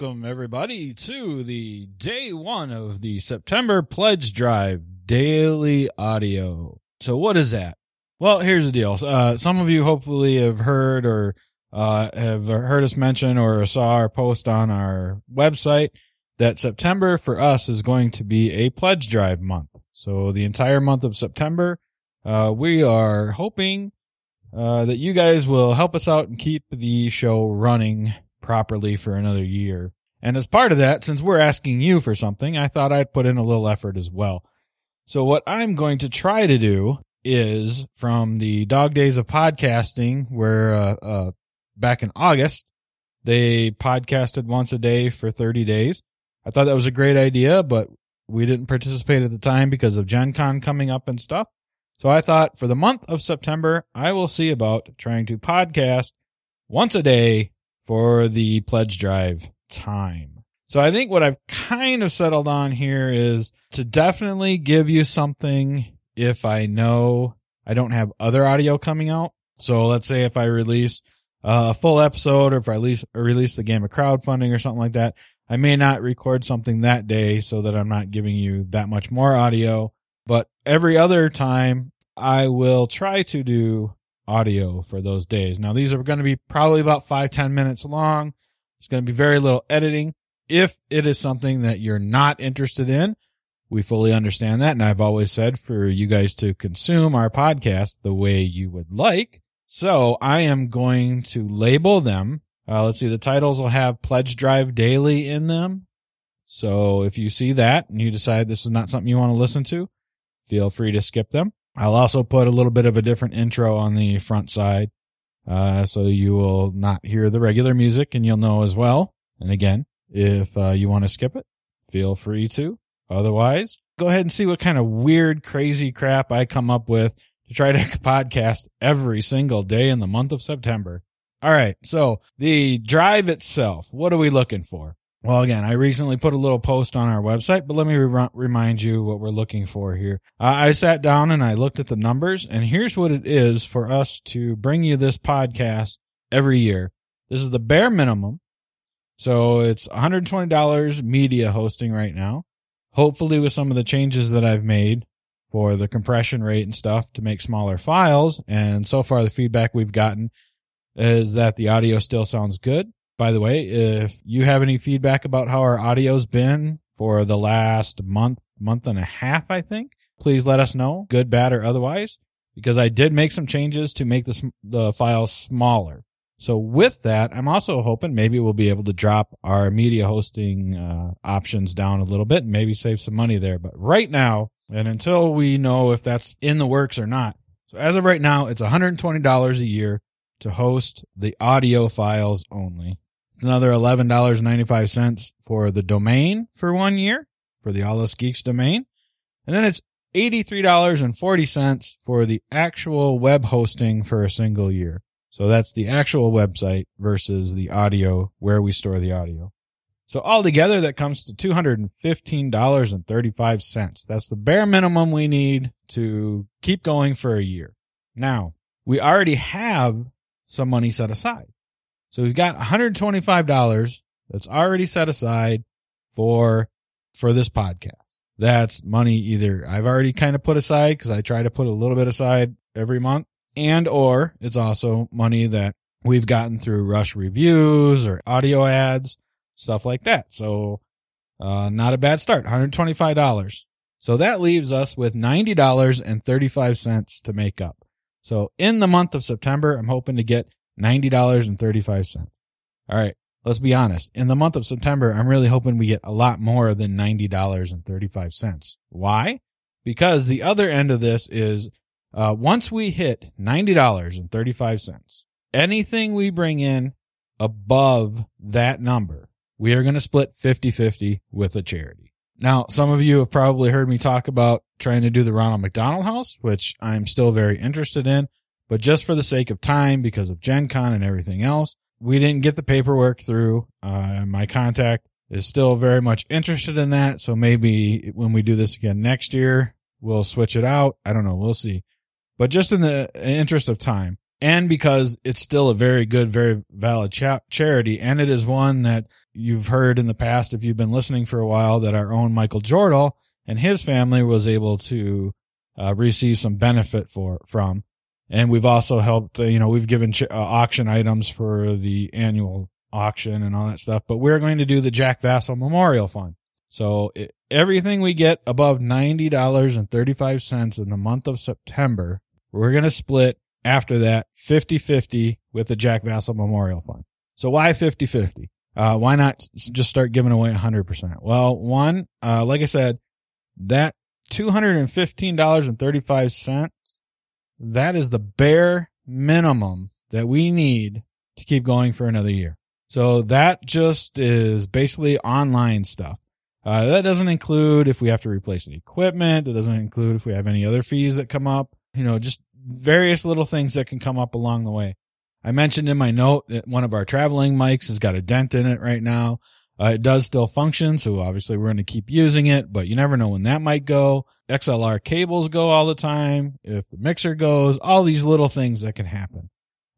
Welcome, everybody, to the day one of the September Pledge Drive Daily Audio. So, what is that? Well, here's the deal. Uh, some of you hopefully have heard or uh, have heard us mention or saw our post on our website that September for us is going to be a pledge drive month. So, the entire month of September, uh, we are hoping uh, that you guys will help us out and keep the show running properly for another year. And as part of that, since we're asking you for something, I thought I'd put in a little effort as well. So what I'm going to try to do is from the dog days of podcasting where, uh, uh, back in August, they podcasted once a day for 30 days. I thought that was a great idea, but we didn't participate at the time because of Gen Con coming up and stuff. So I thought for the month of September, I will see about trying to podcast once a day for the pledge drive time. So I think what I've kind of settled on here is to definitely give you something if I know I don't have other audio coming out. So let's say if I release a full episode or if I release, release the game of crowdfunding or something like that, I may not record something that day so that I'm not giving you that much more audio. But every other time I will try to do audio for those days. Now these are going to be probably about five, 10 minutes long. It's going to be very little editing. If it is something that you're not interested in, we fully understand that. And I've always said for you guys to consume our podcast the way you would like. So I am going to label them. Uh, let's see. The titles will have pledge drive daily in them. So if you see that and you decide this is not something you want to listen to, feel free to skip them. I'll also put a little bit of a different intro on the front side. Uh, so you will not hear the regular music and you'll know as well. And again, if uh, you want to skip it, feel free to. Otherwise, go ahead and see what kind of weird, crazy crap I come up with to try to podcast every single day in the month of September. All right. So the drive itself, what are we looking for? Well, again, I recently put a little post on our website, but let me re- remind you what we're looking for here. I sat down and I looked at the numbers, and here's what it is for us to bring you this podcast every year. This is the bare minimum. So it's $120 media hosting right now. Hopefully with some of the changes that I've made for the compression rate and stuff to make smaller files. And so far the feedback we've gotten is that the audio still sounds good. By the way, if you have any feedback about how our audio's been for the last month, month and a half, I think, please let us know, good, bad, or otherwise, because I did make some changes to make the, the file smaller. So with that, I'm also hoping maybe we'll be able to drop our media hosting uh, options down a little bit and maybe save some money there. But right now, and until we know if that's in the works or not, so as of right now, it's $120 a year to host the audio files only. It's another $11.95 for the domain for one year for the All Us Geeks domain. And then it's $83.40 for the actual web hosting for a single year. So that's the actual website versus the audio where we store the audio. So altogether that comes to $215.35. That's the bare minimum we need to keep going for a year. Now, we already have some money set aside. So we've got $125 that's already set aside for, for this podcast. That's money either I've already kind of put aside because I try to put a little bit aside every month and or it's also money that we've gotten through rush reviews or audio ads, stuff like that. So, uh, not a bad start. $125. So that leaves us with $90.35 to make up. So in the month of September, I'm hoping to get $90.35. All right. Let's be honest. In the month of September, I'm really hoping we get a lot more than $90.35. Why? Because the other end of this is, uh, once we hit $90.35, anything we bring in above that number, we are going to split 50-50 with a charity. Now, some of you have probably heard me talk about trying to do the Ronald McDonald House, which I'm still very interested in. But just for the sake of time, because of Gen Con and everything else, we didn't get the paperwork through. Uh, my contact is still very much interested in that. So maybe when we do this again next year, we'll switch it out. I don't know. We'll see. But just in the interest of time, and because it's still a very good, very valid cha- charity. And it is one that you've heard in the past, if you've been listening for a while, that our own Michael Jordal and his family was able to uh, receive some benefit for from. And we've also helped, uh, you know, we've given ch- uh, auction items for the annual auction and all that stuff, but we're going to do the Jack Vasel Memorial Fund. So it, everything we get above $90.35 in the month of September, we're going to split after that 50-50 with the Jack Vasel Memorial Fund. So why 50-50? Uh, why not just start giving away 100%? Well, one, uh, like I said, that $215.35, that is the bare minimum that we need to keep going for another year. So that just is basically online stuff. Uh, that doesn't include if we have to replace any equipment. It doesn't include if we have any other fees that come up. You know, just various little things that can come up along the way. I mentioned in my note that one of our traveling mics has got a dent in it right now. Uh, it does still function, so obviously we're going to keep using it, but you never know when that might go. XLR cables go all the time. If the mixer goes, all these little things that can happen.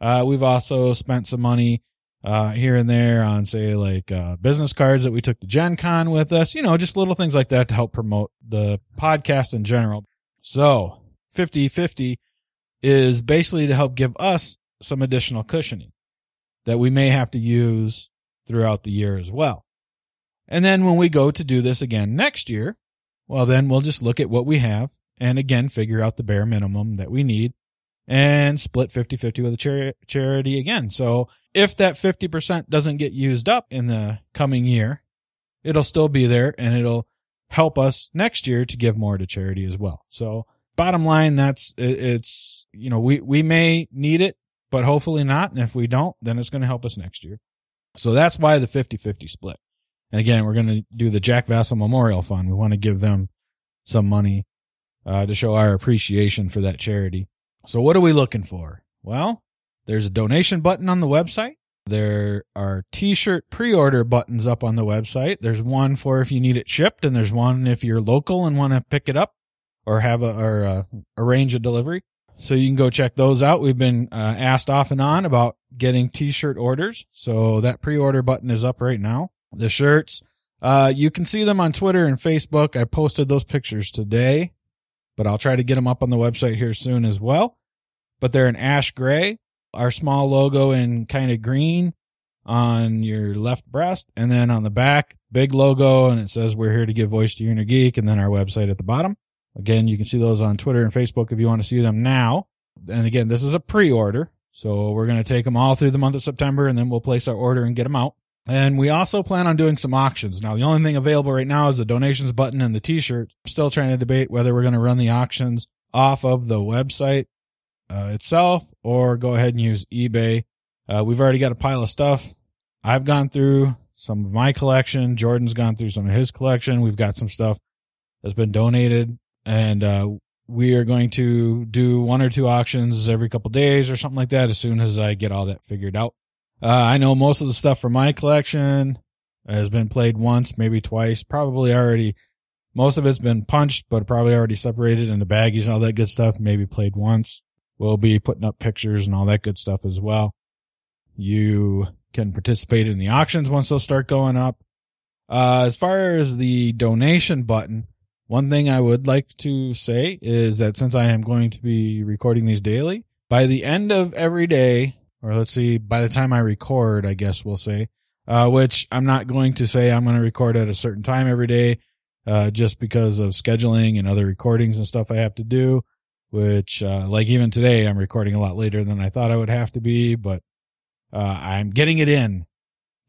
Uh, we've also spent some money, uh, here and there on say like, uh, business cards that we took to Gen Con with us, you know, just little things like that to help promote the podcast in general. So 50 50 is basically to help give us some additional cushioning that we may have to use throughout the year as well. And then when we go to do this again next year, well, then we'll just look at what we have and again figure out the bare minimum that we need and split 50-50 with a chari- charity again. So if that 50% doesn't get used up in the coming year, it'll still be there and it'll help us next year to give more to charity as well. So bottom line, that's, it's, you know, we, we may need it, but hopefully not. And if we don't, then it's going to help us next year. So that's why the 50-50 split. And again, we're going to do the Jack Vasel Memorial Fund. We want to give them some money uh, to show our appreciation for that charity. So what are we looking for? Well, there's a donation button on the website. There are t-shirt pre-order buttons up on the website. There's one for if you need it shipped and there's one if you're local and want to pick it up or have a, or uh, arrange a delivery. So you can go check those out. We've been uh, asked off and on about getting t-shirt orders. So that pre-order button is up right now the shirts. Uh, you can see them on Twitter and Facebook. I posted those pictures today, but I'll try to get them up on the website here soon as well. But they're in ash gray, our small logo in kind of green on your left breast, and then on the back, big logo, and it says we're here to give voice to your inner geek, and then our website at the bottom. Again, you can see those on Twitter and Facebook if you want to see them now. And again, this is a pre-order. So we're going to take them all through the month of September and then we'll place our order and get them out. And we also plan on doing some auctions. Now, the only thing available right now is the donations button and the t-shirt. I'm still trying to debate whether we're going to run the auctions off of the website uh, itself or go ahead and use eBay. Uh, we've already got a pile of stuff. I've gone through some of my collection. Jordan's gone through some of his collection. We've got some stuff that's been donated and, uh, we are going to do one or two auctions every couple days or something like that as soon as I get all that figured out. Uh, I know most of the stuff from my collection has been played once, maybe twice, probably already. Most of it's been punched, but probably already separated into baggies and all that good stuff. Maybe played once. We'll be putting up pictures and all that good stuff as well. You can participate in the auctions once those start going up. Uh, as far as the donation button, one thing I would like to say is that since I am going to be recording these daily, by the end of every day, or let's see, by the time I record, I guess we'll say, uh, which I'm not going to say I'm going to record at a certain time every day, uh, just because of scheduling and other recordings and stuff I have to do, which, uh, like even today, I'm recording a lot later than I thought I would have to be, but, uh, I'm getting it in,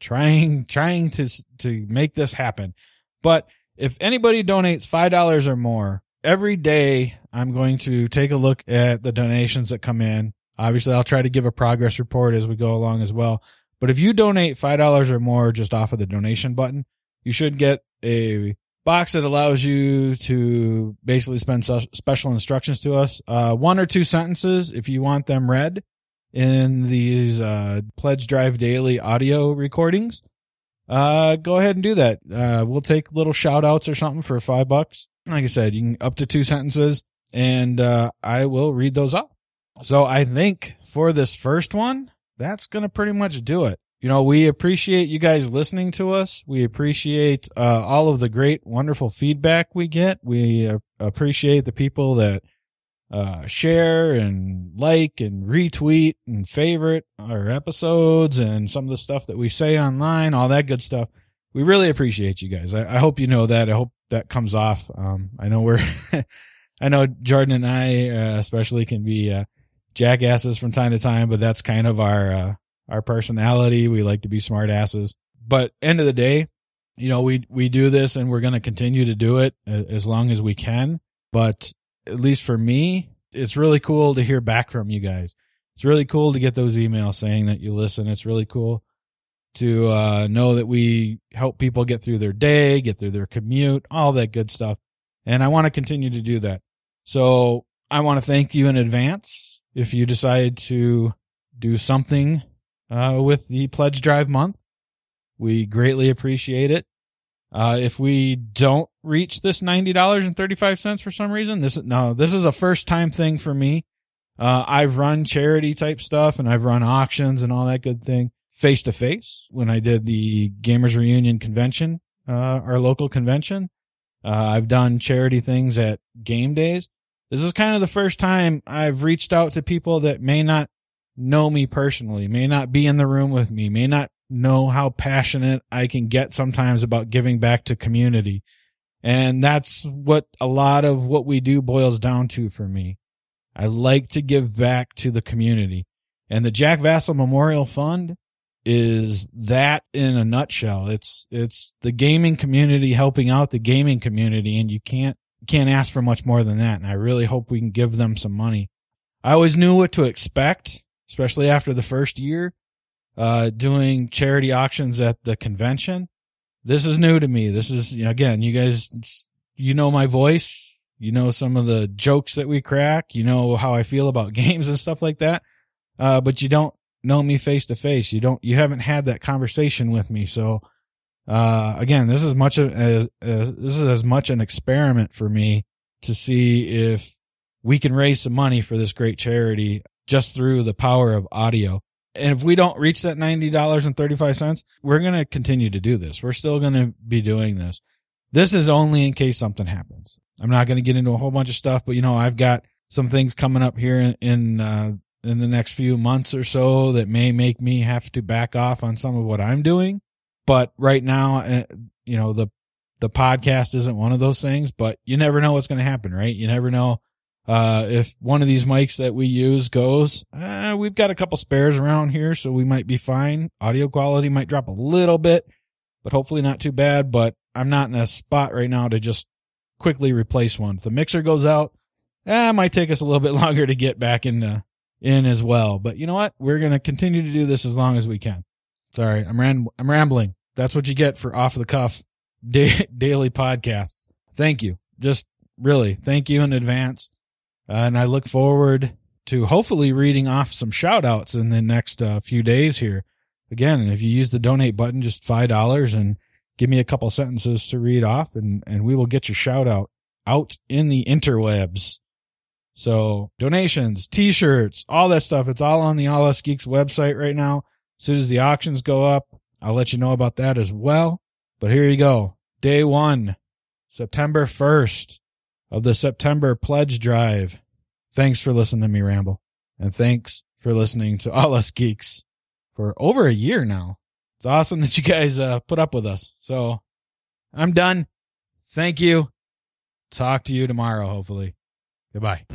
trying, trying to, to make this happen. But if anybody donates $5 or more every day, I'm going to take a look at the donations that come in Obviously, I'll try to give a progress report as we go along as well. But if you donate $5 or more just off of the donation button, you should get a box that allows you to basically spend special instructions to us. Uh, one or two sentences if you want them read in these, uh, Pledge Drive Daily audio recordings. Uh, go ahead and do that. Uh, we'll take little shout outs or something for five bucks. Like I said, you can up to two sentences and, uh, I will read those off. So I think for this first one, that's going to pretty much do it. You know, we appreciate you guys listening to us. We appreciate uh, all of the great, wonderful feedback we get. We uh, appreciate the people that uh, share and like and retweet and favorite our episodes and some of the stuff that we say online, all that good stuff. We really appreciate you guys. I, I hope you know that. I hope that comes off. Um, I know we're, I know Jordan and I, uh, especially can be, uh, jackasses from time to time, but that's kind of our, uh, our personality. We like to be smart asses, but end of the day, you know, we, we do this and we're going to continue to do it as long as we can. But at least for me, it's really cool to hear back from you guys. It's really cool to get those emails saying that you listen. It's really cool to uh, know that we help people get through their day, get through their commute, all that good stuff. And I want to continue to do that. So I want to thank you in advance if you decide to do something uh, with the pledge drive month. We greatly appreciate it. Uh, if we don't reach this $90.35 for some reason, this is, no, this is a first time thing for me. Uh, I've run charity type stuff and I've run auctions and all that good thing face to face when I did the gamers reunion convention, uh, our local convention. Uh, I've done charity things at game days. This is kind of the first time I've reached out to people that may not know me personally, may not be in the room with me, may not know how passionate I can get sometimes about giving back to community. And that's what a lot of what we do boils down to for me. I like to give back to the community. And the Jack Vasel Memorial Fund is that in a nutshell. It's, it's the gaming community helping out the gaming community and you can't, can't ask for much more than that. And I really hope we can give them some money. I always knew what to expect, especially after the first year uh, doing charity auctions at the convention. This is new to me. This is, you know, again, you guys, you know my voice. You know some of the jokes that we crack. You know how I feel about games and stuff like that. Uh, but you don't know me face to face. You don't, you haven't had that conversation with me. So, uh, again, this is much of, as, uh, this is as much an experiment for me to see if we can raise some money for this great charity just through the power of audio. And if we don't reach that $90.35, we're going to continue to do this. We're still going to be doing this. This is only in case something happens. I'm not going to get into a whole bunch of stuff, but you know, I've got some things coming up here in, in, uh, in the next few months or so that may make me have to back off on some of what I'm doing. But right now, uh, you know, the, the podcast isn't one of those things, but you never know what's going to happen, right? You never know uh, if one of these mics that we use goes, uh, we've got a couple spares around here, so we might be fine. Audio quality might drop a little bit, but hopefully not too bad. But I'm not in a spot right now to just quickly replace one. If the mixer goes out, eh, it might take us a little bit longer to get back in, in as well. But you know what? We're going to continue to do this as long as we can. Sorry, I'm I'm rambling. That's what you get for off the cuff da- daily podcasts. Thank you. Just really thank you in advance and I look forward to hopefully reading off some shout outs in the next uh, few days here. Again, if you use the donate button, just $5 and give me a couple sentences to read off and, and we will get your shout out out in the interwebs. So donations, t-shirts, all that stuff. It's all on the All Us Geeks website right now. As soon as the auctions go up, I'll let you know about that as well. But here you go. Day one, September 1st of the September pledge drive. Thanks for listening to me ramble. And thanks for listening to All Us Geeks for over a year now. It's awesome that you guys uh, put up with us. So I'm done. Thank you. Talk to you tomorrow, hopefully. Goodbye.